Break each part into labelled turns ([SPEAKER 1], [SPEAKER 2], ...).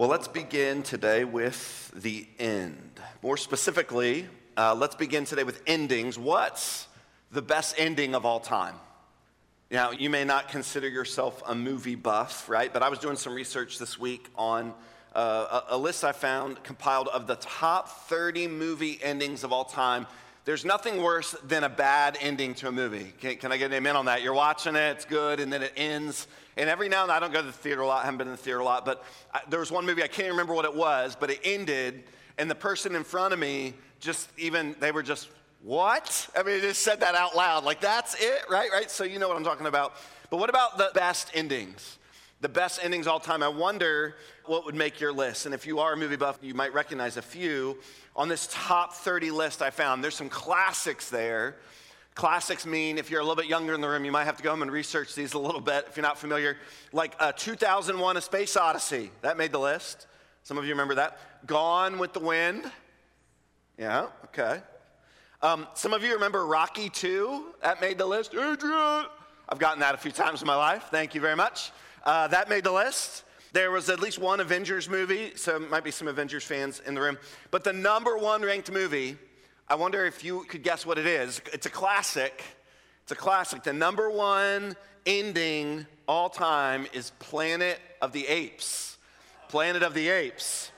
[SPEAKER 1] Well, let's begin today with the end. More specifically, uh, let's begin today with endings. What's the best ending of all time? Now, you may not consider yourself a movie buff, right? But I was doing some research this week on uh, a, a list I found compiled of the top 30 movie endings of all time. There's nothing worse than a bad ending to a movie. Can, can, I get an amen on that? You're watching it, it's good, and then it ends. And every now and then, I don't go to the theater a lot, I haven't been to the theater a lot, but I, there was one movie, I can't remember what it was, but it ended, and the person in front of me just even, they were just, what? I mean, they just said that out loud. Like, that's it, right? Right? So you know what I'm talking about. But what about the best endings? The best endings all time. I wonder what would make your list. And if you are a movie buff, you might recognize a few. On this top 30 list I found, there's some classics there. Classics mean, if you're a little bit younger in the room, you might have to go home and research these a little bit if you're not familiar. Like uh, 2001 A Space Odyssey, that made the list. Some of you remember that. Gone with the Wind. Yeah, okay. Um, some of you remember Rocky 2, that made the list. Adrian! I've gotten that a few times in my life. Thank you very much. Uh, that made the list. There was at least one Avengers movie, so might be some Avengers fans in the room. But the number one ranked movie, I wonder if you could guess what it is. It's a classic. It's a classic. The number one ending all time is Planet of the Apes. Planet of the Apes.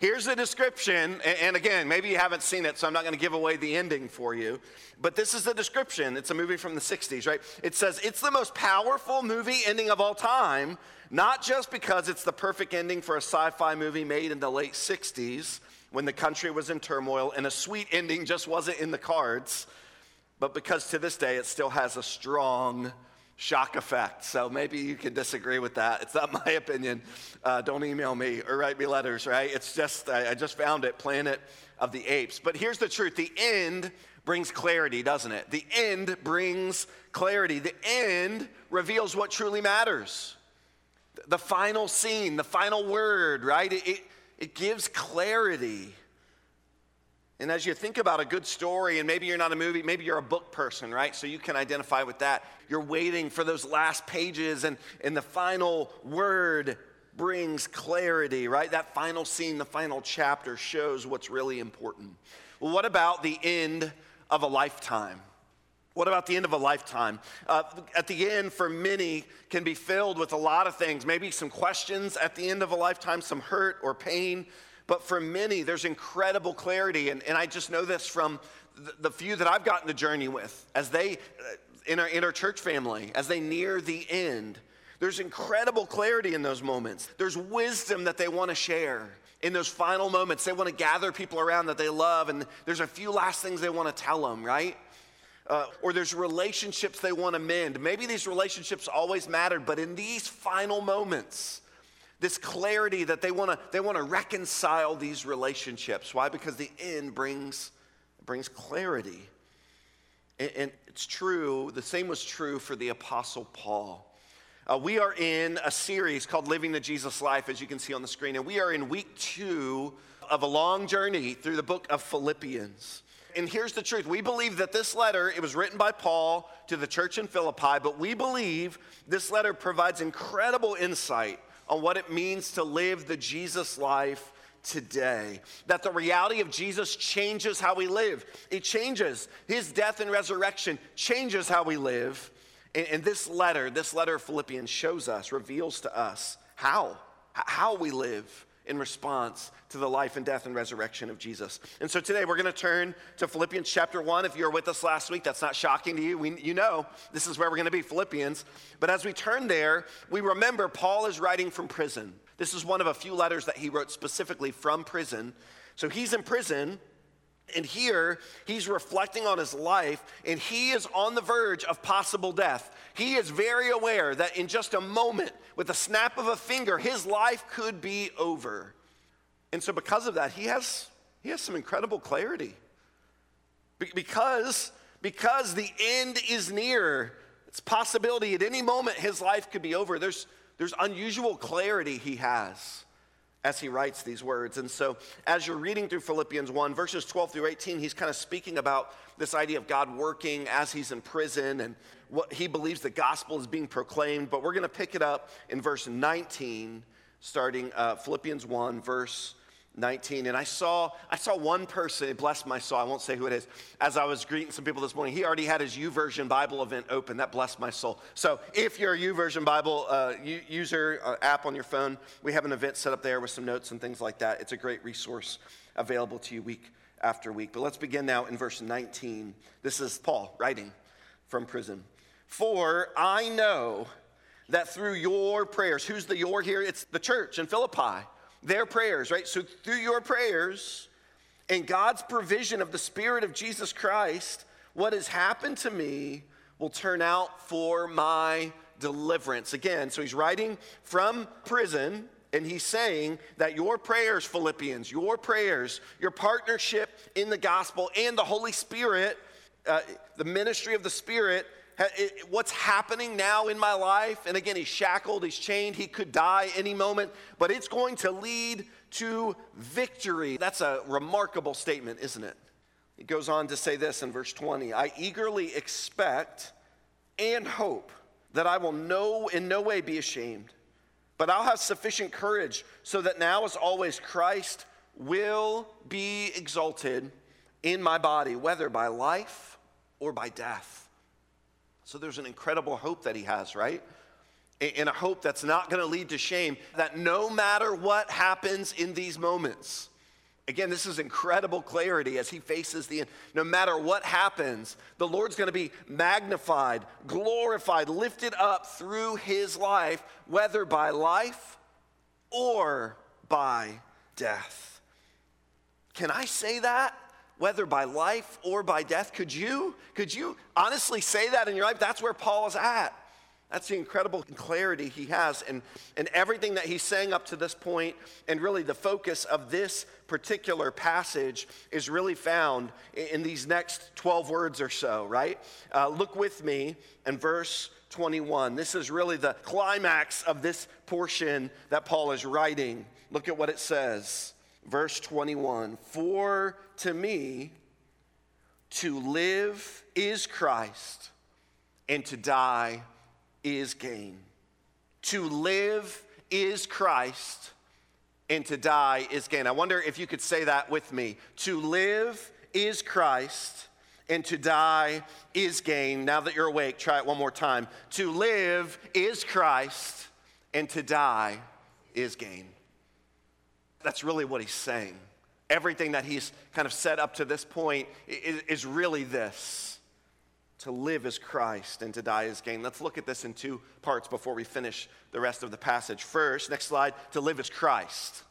[SPEAKER 1] Here's the description, and again, maybe you haven't seen it, so I'm not going to give away the ending for you. But this is the description. It's a movie from the 60s, right? It says it's the most powerful movie ending of all time, not just because it's the perfect ending for a sci fi movie made in the late 60s when the country was in turmoil and a sweet ending just wasn't in the cards, but because to this day it still has a strong shock effect. So maybe you can disagree with that. It's not my opinion. Uh, don't email me or write me letters, right? It's just, I, I just found it, Planet of the Apes. But here's the truth the end brings clarity, doesn't it? The end brings clarity. The end reveals what truly matters. The final scene, the final word, right? It, it, it gives clarity. And as you think about a good story, and maybe you're not a movie, maybe you're a book person, right? So you can identify with that. You're waiting for those last pages, and, and the final word brings clarity, right? That final scene, the final chapter shows what's really important. Well, what about the end of a lifetime? What about the end of a lifetime? Uh, at the end, for many, can be filled with a lot of things. Maybe some questions at the end of a lifetime, some hurt or pain, but for many, there's incredible clarity. And, and I just know this from the, the few that I've gotten to journey with as they, uh, in our, in our church family, as they near the end. There's incredible clarity in those moments. There's wisdom that they want to share in those final moments. They want to gather people around that they love, and there's a few last things they want to tell them, right? Uh, or there's relationships they want to mend. Maybe these relationships always mattered, but in these final moments, this clarity that they want to they want to reconcile these relationships. Why? Because the end brings brings clarity. And, and it's true the same was true for the apostle paul. Uh, we are in a series called living the jesus life as you can see on the screen and we are in week two of a long journey through the book of philippians. And here's the truth we believe that this letter it was written by paul to the church in philippi but we believe this letter provides incredible insight on what it means to live the Jesus life today. That the reality of Jesus changes how we live. It changes. His death and resurrection changes how we live. And, and this letter, this letter of Philippians shows us, reveals to us how, how we live in response to the life and death and resurrection of Jesus. And so today we're going to turn to Philippians chapter 1. If you were with us last week, that's not shocking to you. We, you know this is where we're going to be, Philippians. But as we turn there, we remember Paul is writing from prison. This is one of a few letters that he wrote specifically from prison. So he's in prison. And here, he's reflecting on his life, and he is on the verge of possible death. He is very aware that in just a moment, with a snap of a finger, his life could be over. And so, because of that, he has, he has some incredible clarity. Be- because, because the end is near, it's possibility at any moment his life could be over. There's, there's unusual clarity he has as he writes these words. And so, as you're reading through Philippians 1, verses 12 through 18, he's kind of speaking about this idea of God working as he's in prison and what he believes the gospel is being proclaimed. But we're going to pick it up in verse 19, starting uh, Philippians 1, verse 19 and i saw i saw one person it blessed my soul i won't say who it is as i was greeting some people this morning he already had his YouVersion bible event open that blessed my soul. So if you're a YouVersion bible uh, user uh, app on your phone we have an event set up there with some notes and things like that. It's a great resource available to you week after week. But let's begin now in verse 19 this is paul writing from prison. For i know that through your prayers who's the your here? It's the church in philippi their prayers, right? So through your prayers and God's provision of the Spirit of Jesus Christ, what has happened to me will turn out for my deliverance. Again, so he's writing from prison and he's saying that your prayers, Philippians, your prayers, your partnership in the gospel and the Holy Spirit, uh, the ministry of the Spirit what's happening now in my life. And again, he's shackled, he's chained, he could die any moment, but it's going to lead to victory. That's a remarkable statement, isn't it? He goes on to say this in verse 20 I eagerly expect and hope that I will no, in no way be ashamed, but I'll have sufficient courage so that now, as always, Christ will be exalted in my body, whether by life or by death. So there's an incredible hope that he has, right? And a hope that's not going to lead to shame, that no matter what happens in these moments, Again, this is incredible clarity as he faces the end. No matter what happens, the Lord's going to be magnified, glorified, lifted up through his life, whether by life or by death. Can I say that? Whether by life or by death. Could you? Could you honestly say that in your life? That's where Paul is at. That's the incredible clarity he has and, and everything that he's saying up to this point, and really the focus of this particular passage is really found in these next 12 words or so, right? Uh, look with me in verse 21. This is really the climax of this portion that Paul is writing. Look at what it says verse 21 For to me, to live is Christ, and to die is gain. To live is Christ, and to die is gain. I wonder if you could say that with me. To live is Christ, and to die is gain. Now that you're awake, try it one more time. To live is Christ, and to die is gain. That's really what he's saying. Everything that he's kind of set up to this point is, is really this to live as Christ and to die as gain. Let's look at this in two parts before we finish the rest of the passage. First, next slide, to live as Christ.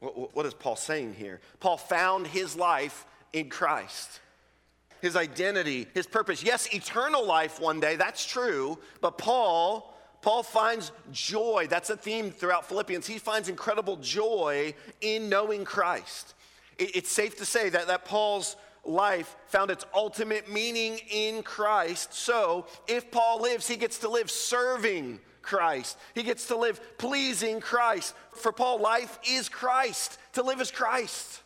[SPEAKER 1] What, what is Paul saying here? Paul found his life in Christ his identity, his purpose. Yes, eternal life one day, that's true, but Paul Paul finds joy. That's a theme throughout Philippians. He finds incredible joy in knowing Christ. It's safe to say that, that Paul's life found its ultimate meaning in Christ. So if Paul lives, he gets to live serving Christ, he gets to live pleasing Christ. For Paul, life is Christ. To live is Christ.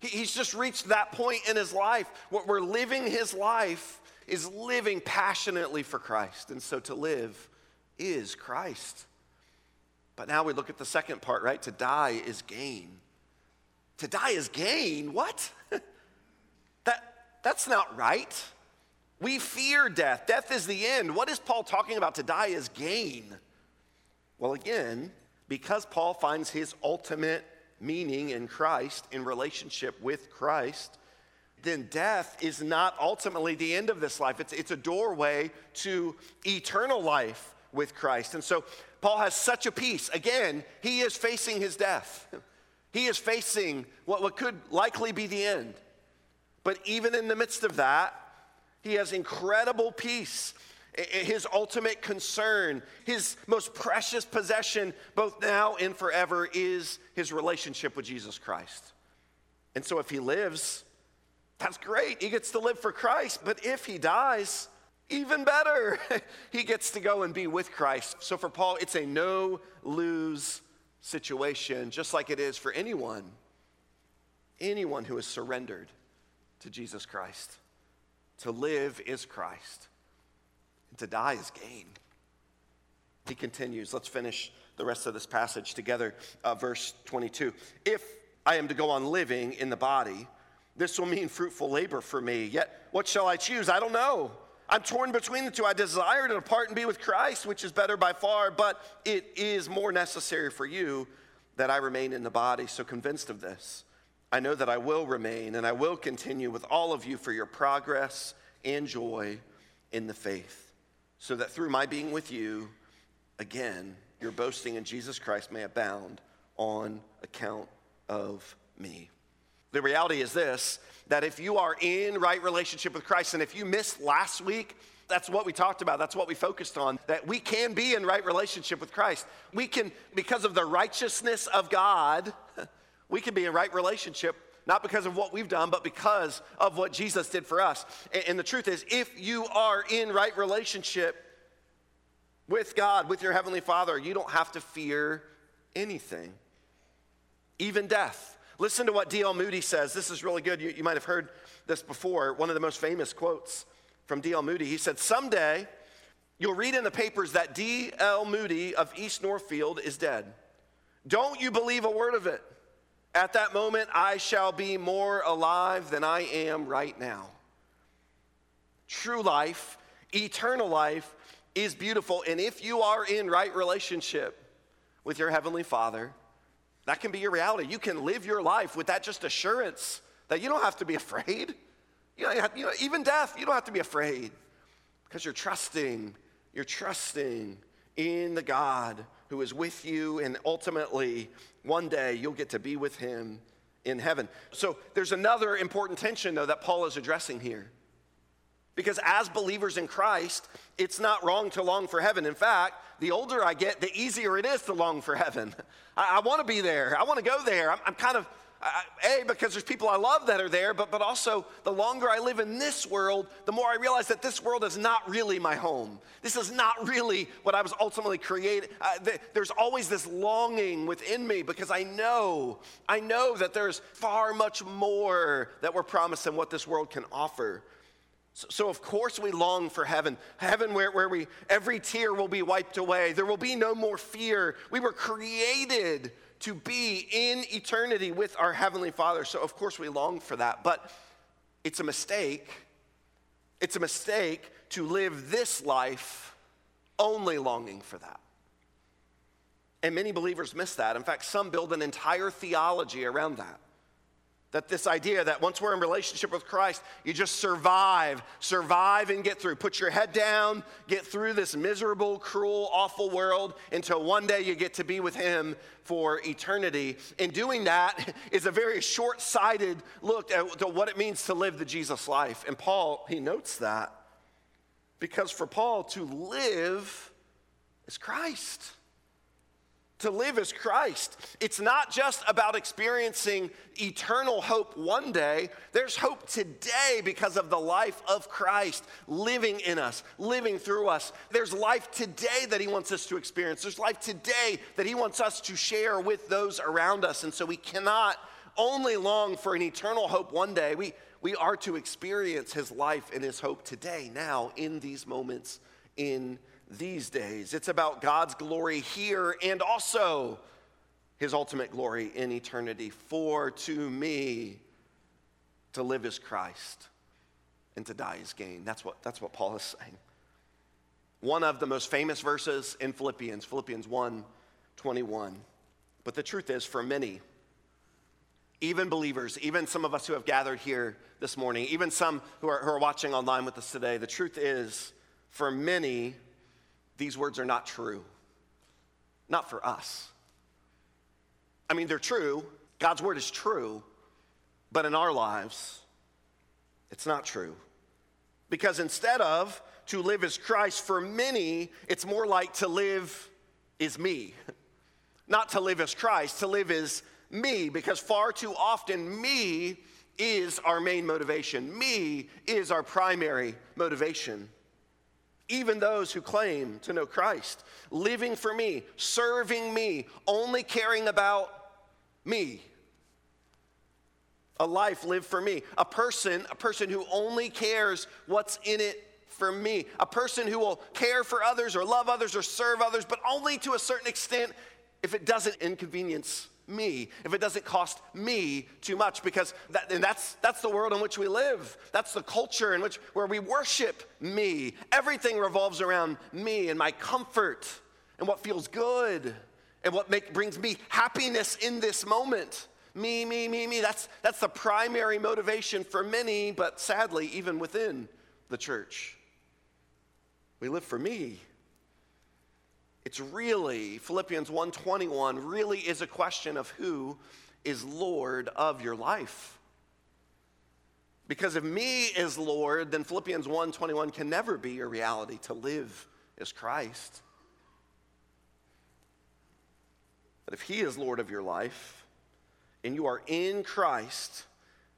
[SPEAKER 1] He's just reached that point in his life where we're living his life is living passionately for Christ. And so to live is Christ. But now we look at the second part, right? To die is gain. To die is gain? What? that, that's not right. We fear death. Death is the end. What is Paul talking about? To die is gain. Well, again, because Paul finds his ultimate meaning in Christ, in relationship with Christ, then death is not ultimately the end of this life. It's, it's a doorway to eternal life with Christ. And so Paul has such a peace. Again, he is facing his death, he is facing what, what could likely be the end. But even in the midst of that, he has incredible peace. His ultimate concern, his most precious possession, both now and forever, is his relationship with Jesus Christ. And so if he lives, that's great. He gets to live for Christ. But if he dies, even better. he gets to go and be with Christ. So for Paul, it's a no lose situation, just like it is for anyone, anyone who has surrendered to Jesus Christ. To live is Christ, and to die is gain. He continues. Let's finish the rest of this passage together. Uh, verse 22. If I am to go on living in the body, this will mean fruitful labor for me. Yet, what shall I choose? I don't know. I'm torn between the two. I desire to depart and be with Christ, which is better by far, but it is more necessary for you that I remain in the body. So, convinced of this, I know that I will remain and I will continue with all of you for your progress and joy in the faith, so that through my being with you, again, your boasting in Jesus Christ may abound on account of me. The reality is this that if you are in right relationship with Christ, and if you missed last week, that's what we talked about. That's what we focused on. That we can be in right relationship with Christ. We can, because of the righteousness of God, we can be in right relationship, not because of what we've done, but because of what Jesus did for us. And, the truth is, if you are in right relationship with God, with your Heavenly Father, you don't have to fear anything, even death. Listen to what D.L. Moody says. This is really good. You, you might have heard this before. One of the most famous quotes from D.L. Moody. He said, Someday you'll read in the papers that D.L. Moody of East Northfield is dead. Don't you believe a word of it. At that moment, I shall be more alive than I am right now. True life, eternal life, is beautiful. And if you are in right relationship with your Heavenly Father, that can be your reality. You can live your life with that just assurance that you don't have to be afraid. You know, you know, even death, you don't have to be afraid because you're trusting, you're trusting in the God who is with you, and ultimately, one day you'll get to be with him in heaven. So there's another important tension, though, that Paul is addressing here. Because as believers in Christ, it's not wrong to long for heaven. In fact, the older I get, the easier it is to long for heaven. I, I want to be there. I want to go there. I'm, I'm kind of, I, A, because there's people I love that are there, but, but also the longer I live in this world, the more I realize that this world is not really my home. This is not really what I was ultimately created. Uh, th- there's always this longing within me because I know, I know that there's far much more that we're promised than what this world can offer. So, of course, we long for heaven. Heaven where, where we, every tear will be wiped away. There will be no more fear. We were created to be in eternity with our Heavenly Father. So, of course, we long for that. But it's a mistake. It's a mistake to live this life only longing for that. And many believers miss that. In fact, some build an entire theology around that. That this idea that once we're in relationship with Christ, you just survive, survive and get through. Put your head down, get through this miserable, cruel, awful world until one day you get to be with Him for eternity. And doing that is a very short sighted look at what it means to live the Jesus life. And Paul, he notes that because for Paul, to live is Christ. To live as Christ. It's not just about experiencing eternal hope one day. There's hope today because of the life of Christ living in us, living through us. There's life today that He wants us to experience. There's life today that He wants us to share with those around us. And so we cannot only long for an eternal hope one day. We, we are to experience His life and His hope today, now, in these moments in these days. It's about God's glory here and also his ultimate glory in eternity. For to me, to live is Christ and to die is gain. That's what, that's what Paul is saying. One of the most famous verses in Philippians, Philippians 1 21. But the truth is, for many, even believers, even some of us who have gathered here this morning, even some who are, who are watching online with us today, the truth is, for many, these words are not true. Not for us. I mean, they're true. God's word is true. But in our lives, it's not true. Because instead of to live as Christ, for many, it's more like to live is me. Not to live as Christ, to live as me, because far too often, me is our main motivation. Me is our primary motivation. Even those who claim to know Christ, living for me, serving me, only caring about me. A life lived for me. A person, a person who only cares what's in it for me. A person who will care for others or love others or serve others, but only to a certain extent if it doesn't inconvenience me, if it doesn't cost me too much, because that, and that's, that's the world in which we live. That's the culture in which where we worship me. Everything revolves around me and my comfort and what feels good and what make, brings me happiness in this moment. Me, me, me, me. That's, that's the primary motivation for many, but sadly, even within the church. We live for me. It's really, Philippians 1:21 really is a question of who is Lord of your life. Because if me is Lord, then Philippians 1:21 can never be your reality to live as Christ. But if he is Lord of your life and you are in Christ,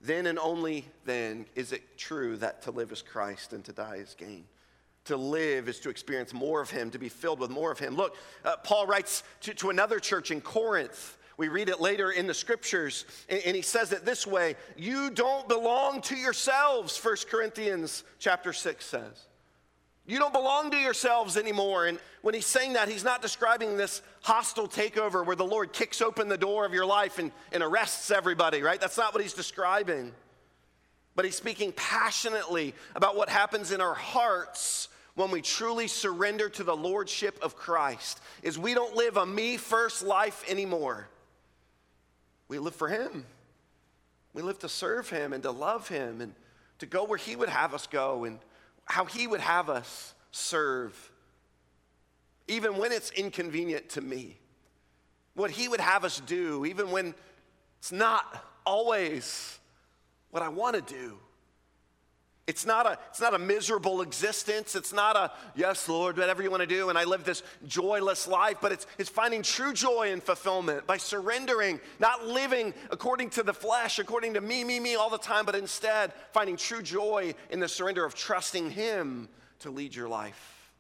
[SPEAKER 1] then and only then is it true that to live as Christ and to die is gain to live is to experience more of Him, to be filled with more of Him. Look, uh, Paul writes to, to another church in Corinth. We read it later in the scriptures, and, and he says it this way You don't belong to yourselves, 1 Corinthians chapter 6 says. You don't belong to yourselves anymore. And when he's saying that, he's not describing this hostile takeover where the Lord kicks open the door of your life and, and arrests everybody, right? That's not what he's describing. But he's speaking passionately about what happens in our hearts when we truly surrender to the lordship of Christ is we don't live a me first life anymore. We live for him. We live to serve him and to love him and to go where he would have us go and how he would have us serve. Even when it's inconvenient to me. What he would have us do, even when it's not always what I want to do. It's not, a, it's not a miserable existence. It's not a, yes, Lord, whatever you want to do, and I live this joyless life, but it's, it's finding true joy and fulfillment by surrendering, not living according to the flesh, according to me, me, me all the time, but instead finding true joy in the surrender of trusting Him to lead your life.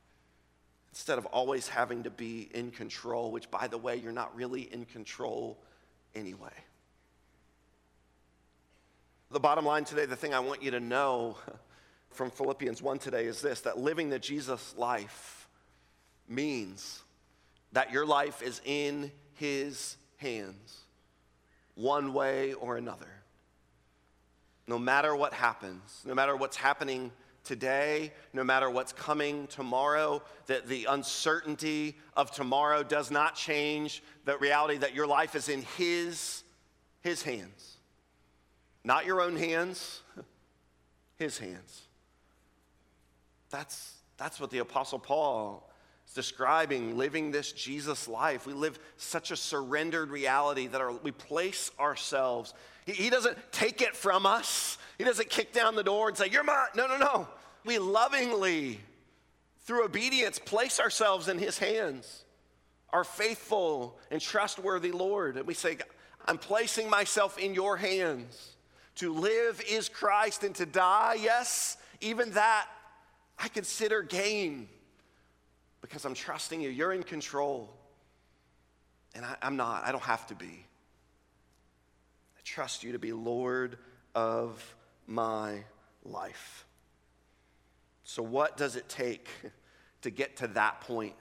[SPEAKER 1] Instead of always having to be in control, which, by the way, you're not really in control anyway. The bottom line today, the thing I want you to know from Philippians 1 today is this that living the Jesus life means that your life is in His hands, one way or another. No matter what happens, no matter what's happening today, no matter what's coming tomorrow, that the uncertainty of tomorrow does not change the reality that your life is in His, His hands. Not your own hands, his hands. That's, that's what the Apostle Paul is describing living this Jesus life. We live such a surrendered reality that our, we place ourselves. He, he doesn't take it from us, He doesn't kick down the door and say, You're mine. No, no, no. We lovingly, through obedience, place ourselves in His hands, our faithful and trustworthy Lord. And we say, I'm placing myself in your hands. To live is Christ, and to die, yes, even that I consider gain because I'm trusting you. You're in control. And I, am not. I don't have to be. I trust you to be Lord of my life. So, what does it take to get to that point?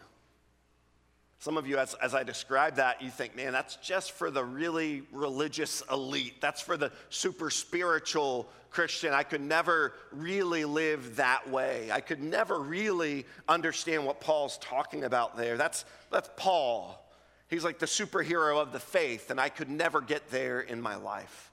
[SPEAKER 1] Some of you, as, as I describe that, you think, man, that's just for the really religious elite. That's for the super spiritual Christian. I could never really live that way. I could never really understand what Paul's talking about there. That's, that's Paul. He's like the superhero of the faith, and I could never get there in my life.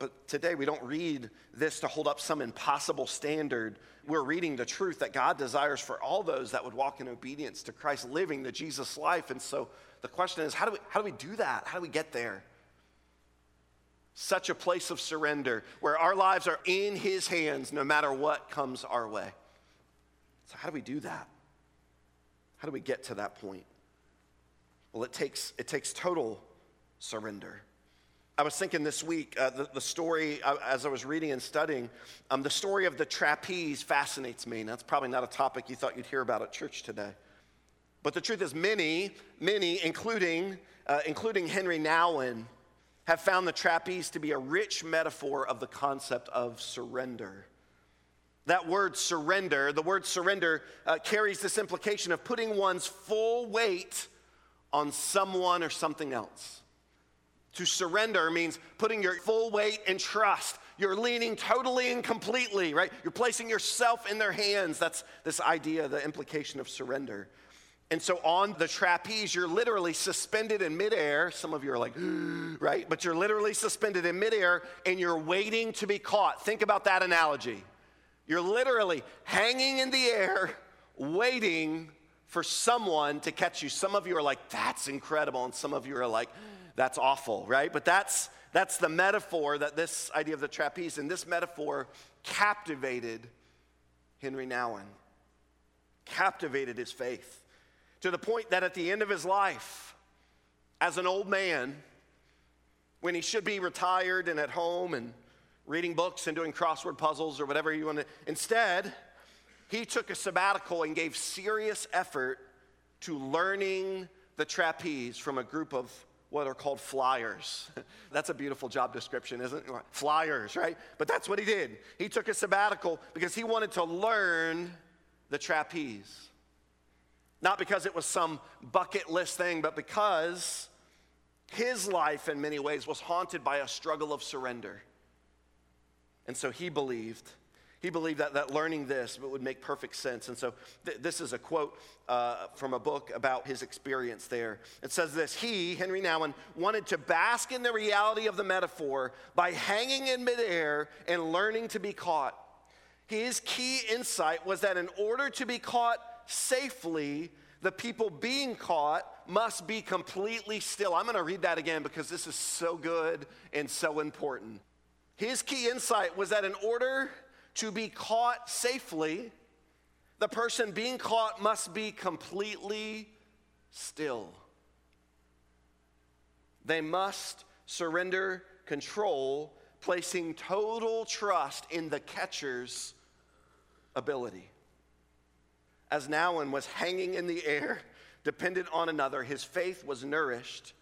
[SPEAKER 1] But today we don't read this to hold up some impossible standard. We're reading the truth that God desires for all those that would walk in obedience to Christ, living the Jesus life. And so the question is how do we, how do, we do that? How do we get there? Such a place of surrender where our lives are in His hands no matter what comes our way. So, how do we do that? How do we get to that point? Well, it takes, it takes total surrender. I was thinking this week, uh, the, the, story, uh, as I was reading and studying, um, the story of the trapeze fascinates me. And that's probably not a topic you thought you'd hear about at church today. But the truth is, many, many, including, uh, including Henry Nouwen, have found the trapeze to be a rich metaphor of the concept of surrender. That word surrender, the word surrender uh, carries this implication of putting one's full weight on someone or something else. To surrender means putting your full weight and trust. You're leaning totally and completely, right? You're placing yourself in their hands. That's this idea, the implication of surrender. And so on the trapeze, you're literally suspended in midair. Some of you are like, right? But you're literally suspended in midair and you're waiting to be caught. Think about that analogy. You're literally hanging in the air, waiting for someone to catch you. Some of you are like, that's incredible. And some of you are like, that's awful, right? But that's, that's the metaphor that this idea of the trapeze and this metaphor captivated Henry Nouwen, captivated his faith to the point that at the end of his life, as an old man, when he should be retired and at home and reading books and doing crossword puzzles or whatever you want to, instead, he took a sabbatical and gave serious effort to learning the trapeze from a group of what are called flyers. that's a beautiful job description, isn't it? Flyers, right? But that's what he did. He took a sabbatical because he wanted to learn the trapeze. Not because it was some bucket list thing, but because his life, in many ways, was haunted by a struggle of surrender. And so he believed he believed that, that learning this would make perfect sense. And so th- this is a quote uh, from a book about his experience there. It says this He, Henry Nouwen, wanted to bask in the reality of the metaphor by hanging in midair and learning to be caught. His key insight was that in order to be caught safely, the people being caught must be completely still. I'm going to read that again because this is so good and so important. His key insight was that in order to be caught safely, the person being caught must be completely still. They must surrender control, placing total trust in the catcher's ability. As Nouwen was hanging in the air, dependent on another, his faith was nourished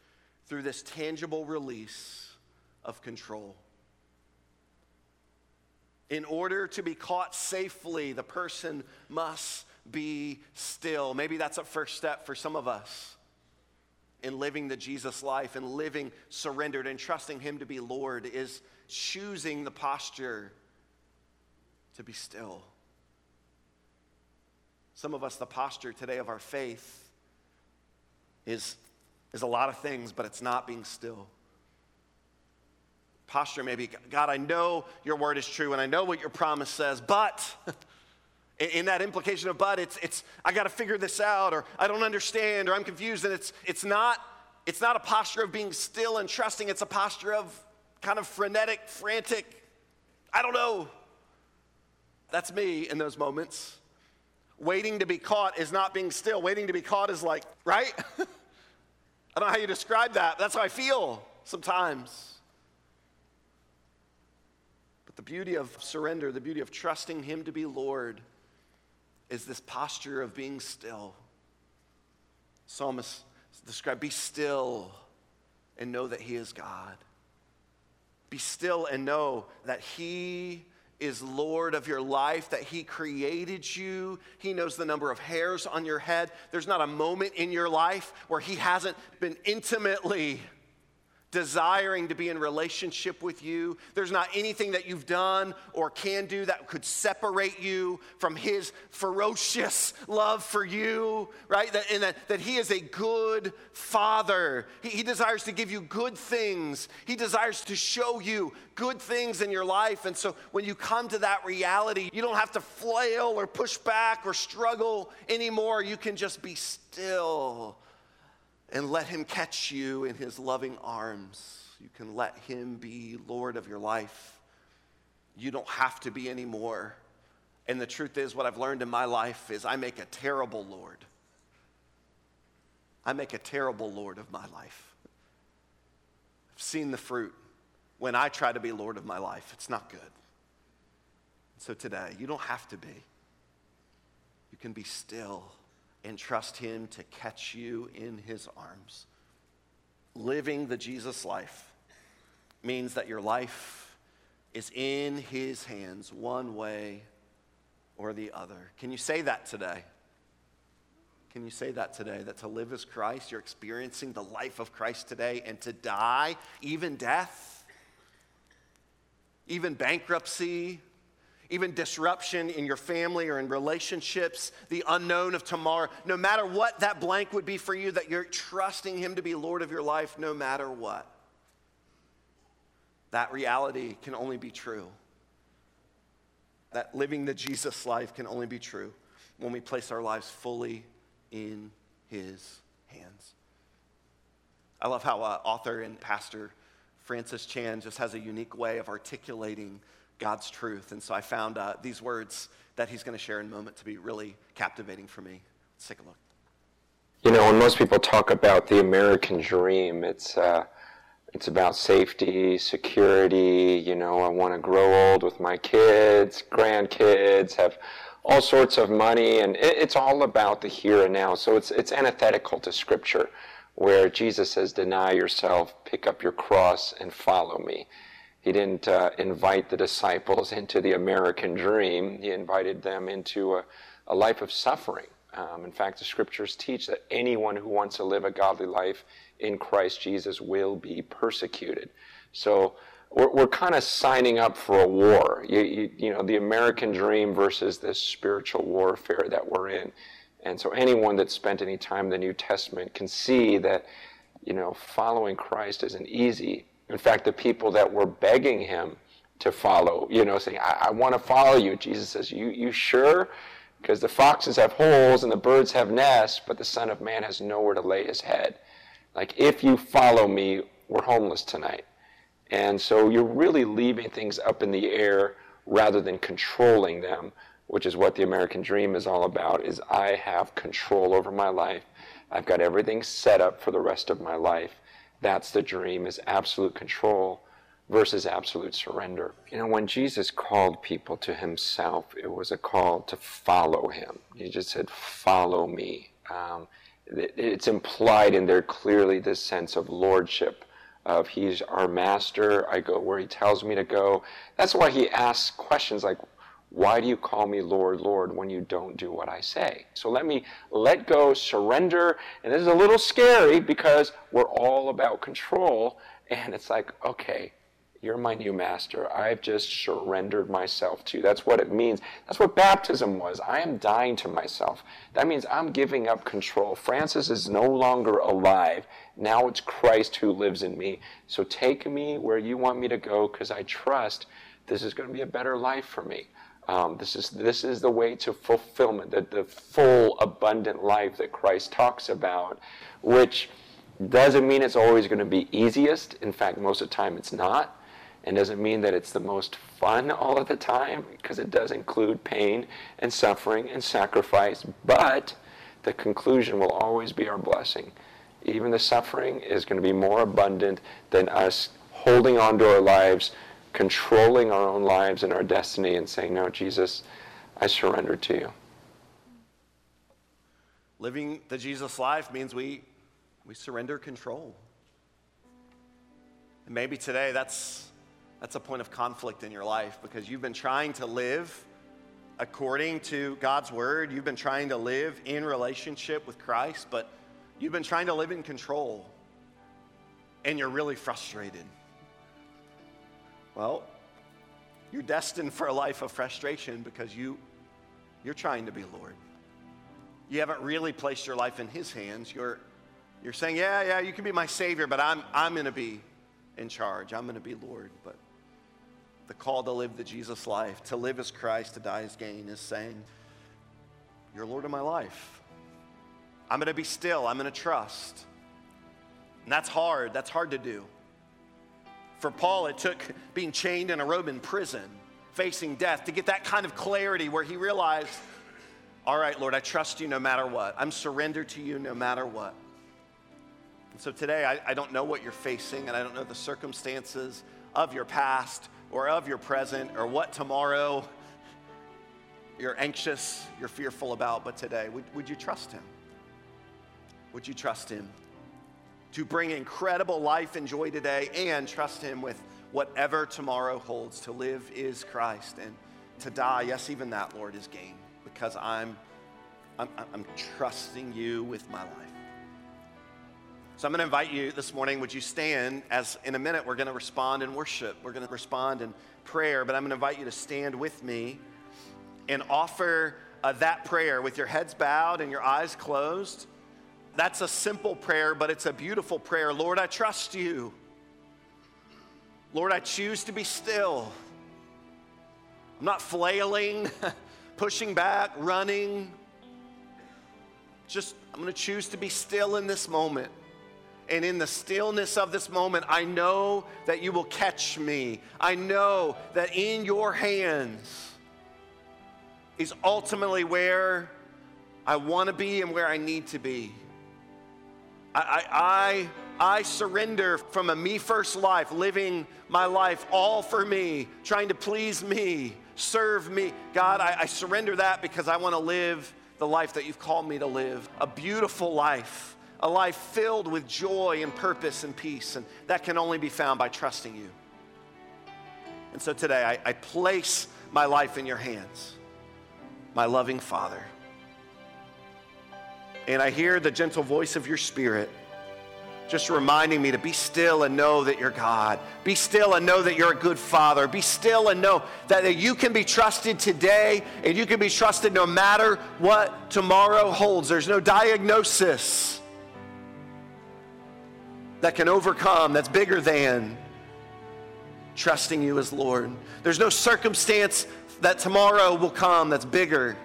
[SPEAKER 1] through this tangible release of control. In order to be caught safely, the person must be still. Maybe that's a first step for some of us in living the Jesus life and living surrendered and trusting Him to be Lord is choosing the posture to be still. Some of us, the posture today of our faith is, is a lot of things, but it's not being still posture maybe God, I know your word is true and I know what your promise says, but in that implication of but, it's, it's I got to figure this out or I don't understand or I'm confused. And it's, it's, not, it's not a posture of being still and trusting, it's a posture of kind of frenetic, frantic, I don't know. That's me in those moments. Waiting to be caught is not being still. Waiting to be caught is like, right? I don't know how you describe that. That's how I feel sometimes. The beauty of surrender, the beauty of trusting Him to be Lord, is this posture of being still. Psalmist described be still and know that He is God. Be still and know that He is Lord of your life, that He created you. He knows the number of hairs on your head. There's not a moment in your life where He hasn't been intimately desiring to be in relationship with you. There's not anything that you've done or can do that could separate you from his ferocious love for you, right? That, and that, that he is a good father. He, he desires to give you good things, he desires to show you good things in your life. And so when you come to that reality, you don't have to flail or push back or struggle anymore. You can just be still and let Him catch you in His loving arms. You can let Him be Lord of your life. You don't have to be anymore. And the truth is, what I've learned in my life is I make a terrible Lord. I make a terrible Lord of my life. I've seen the fruit. When I try to be Lord of my life, it's not good. So today, you don't have to be. You can be still and trust Him to catch you in His arms. Living the Jesus life means that your life is in His hands one way or the other. Can you say that today? Can you say that today? That to live as Christ, you're experiencing the life of Christ today, and to die, even death, even bankruptcy, even disruption in your family or in relationships, the unknown of tomorrow, no matter what that blank would be for you, that you're trusting Him to be Lord of your life no matter what. That reality can only be true. That living the Jesus life can only be true when we place our lives fully in His hands. I love how uh, author and pastor Francis Chan just has a unique way of articulating God's truth. And so I found uh, these words that he's going to share in a moment to be really captivating for me. Let's take a look.
[SPEAKER 2] You know, when most people talk about the American dream, it's uh, it's about safety, security. You know, I want to grow old with my kids, grandkids, have all sorts of money, and it, it's all about the here and now. So it's it's antithetical to Scripture, where Jesus says, "Deny yourself, pick up your cross, and follow me." He didn't uh, invite the disciples into the American dream. He invited them into a, a life of suffering. Um, in fact, the scriptures teach that anyone who wants to live a godly life in Christ Jesus will be persecuted. So we're, we're kind of signing up for a war. You, you, you know, the American dream versus this spiritual warfare that we're in. And so anyone that's spent any time in the New Testament can see that, you know, following Christ isn't easy. In fact, the people that were begging him to follow, you know, saying, I, I want to follow you, Jesus says, You, you sure? Because the foxes have holes and the birds have nests, but the Son of Man has nowhere to lay his head. Like, if you follow me, we're homeless tonight. And so you're really leaving things up in the air rather than controlling them, which is what the American dream is all about, is I have control over my life. I've got everything set up for the rest of my life. That's the dream is absolute control versus absolute surrender. You know, when Jesus called people to himself, it was a call to follow him. He just said, Follow me. Um, it's implied in there clearly this sense of lordship of he's our master i go where he tells me to go that's why he asks questions like why do you call me Lord, Lord when you don't do what I say? So let me let go, surrender. And this is a little scary because we're all about control. And it's like, okay, you're my new master. I've just surrendered myself to you. That's what it means. That's what baptism was. I am dying to myself. That means I'm giving up control. Francis is no longer alive. Now it's Christ who lives in me. So take me where you want me to go because I trust this is going to be a better life for me. Um, this, is, this is the way to fulfillment, the, the full, abundant life that Christ talks about, which doesn't mean it's always going to be easiest. In fact, most of the time it's not. And doesn't mean that it's the most fun all of the time, because it does include pain and suffering and sacrifice. But the conclusion will always be our blessing. Even the suffering is going to be more abundant than us holding on to our lives controlling our own lives and our destiny and saying, No, Jesus, I surrender to you.
[SPEAKER 1] Living the Jesus life means we, we surrender control. And maybe today that's, that's a point of conflict in your life because you've been trying to live according to God's word. You've been trying to live in relationship with Christ, but you've been trying to live in control. and you're really frustrated. Well, you're destined for a life of frustration because you, you're trying to be Lord. You haven't really placed your life in His hands. You're, you're saying, Yeah, yeah, you can be my Savior, but I'm, I'm going to be in charge. I'm going to be Lord. But the call to live the Jesus life, to live as Christ, to die as gain, is saying, You're Lord of my life. I'm going to be still. I'm going to trust. And that's hard. That's hard to do. For Paul, it took being chained in a Roman prison, facing death, to get that kind of clarity where he realized, all right, Lord, I trust you no matter what. I'm surrendered to you no matter what. And so today, I, I don't know what you're facing, and I don't know the circumstances of your past or of your present or what tomorrow you're anxious, you're fearful about, but today, would, would you trust him? Would you trust him? To bring incredible life and joy today and trust Him with whatever tomorrow holds. To live is Christ, and to die, yes, even that, Lord, is gain because I'm, I'm, I'm trusting you with my life. So I'm going to invite you this morning. Would you stand as in a minute we're going to respond in worship? We're going to respond in prayer, but I'm going to invite you to stand with me and offer uh, that prayer with your heads bowed and your eyes closed. That's a simple prayer, but it's a beautiful prayer. Lord, I trust you. Lord, I choose to be still. I'm not flailing, pushing back, running. Just, I'm going to choose to be still in this moment. And in the stillness of this moment, I know that you will catch me. I know that in your hands is ultimately where I want to be and where I need to be. I, I, I surrender from a me first life, living my life all for me, trying to please me, serve me. God, I, I surrender that because I want to live the life that you've called me to live a beautiful life, a life filled with joy and purpose and peace. And that can only be found by trusting you. And so today, I, I place my life in your hands, my loving Father and I hear the gentle voice of your spirit just reminding me to be still and know that you're God. Be still and know that you're a good father. Be still and know that you can be trusted today and you can be trusted no matter what tomorrow holds. There's no diagnosis that can overcome, that's bigger than trusting you as Lord. There's no circumstance that tomorrow will come that's bigger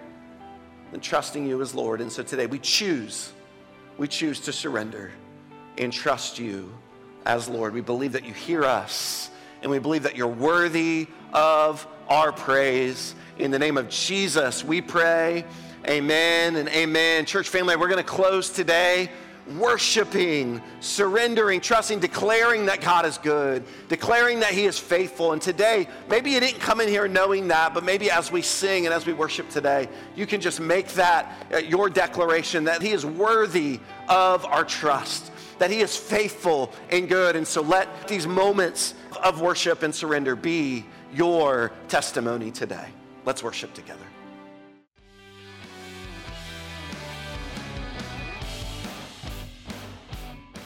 [SPEAKER 1] and trusting you as Lord. And so today we choose, we choose to surrender and trust you as Lord. We believe that you hear us and we believe that you're worthy of our praise. In the name of Jesus, we pray. Amen and amen. Church family, we're going to close today worshiping, surrendering, trusting, declaring that God is good, declaring that He is faithful. And today, maybe you didn't come in here knowing that, but maybe as we sing and as we worship today, you can just make that uh, your declaration that He is worthy of our trust, that He is faithful and good. And so let these moments of worship and surrender be your testimony today. Let's worship together.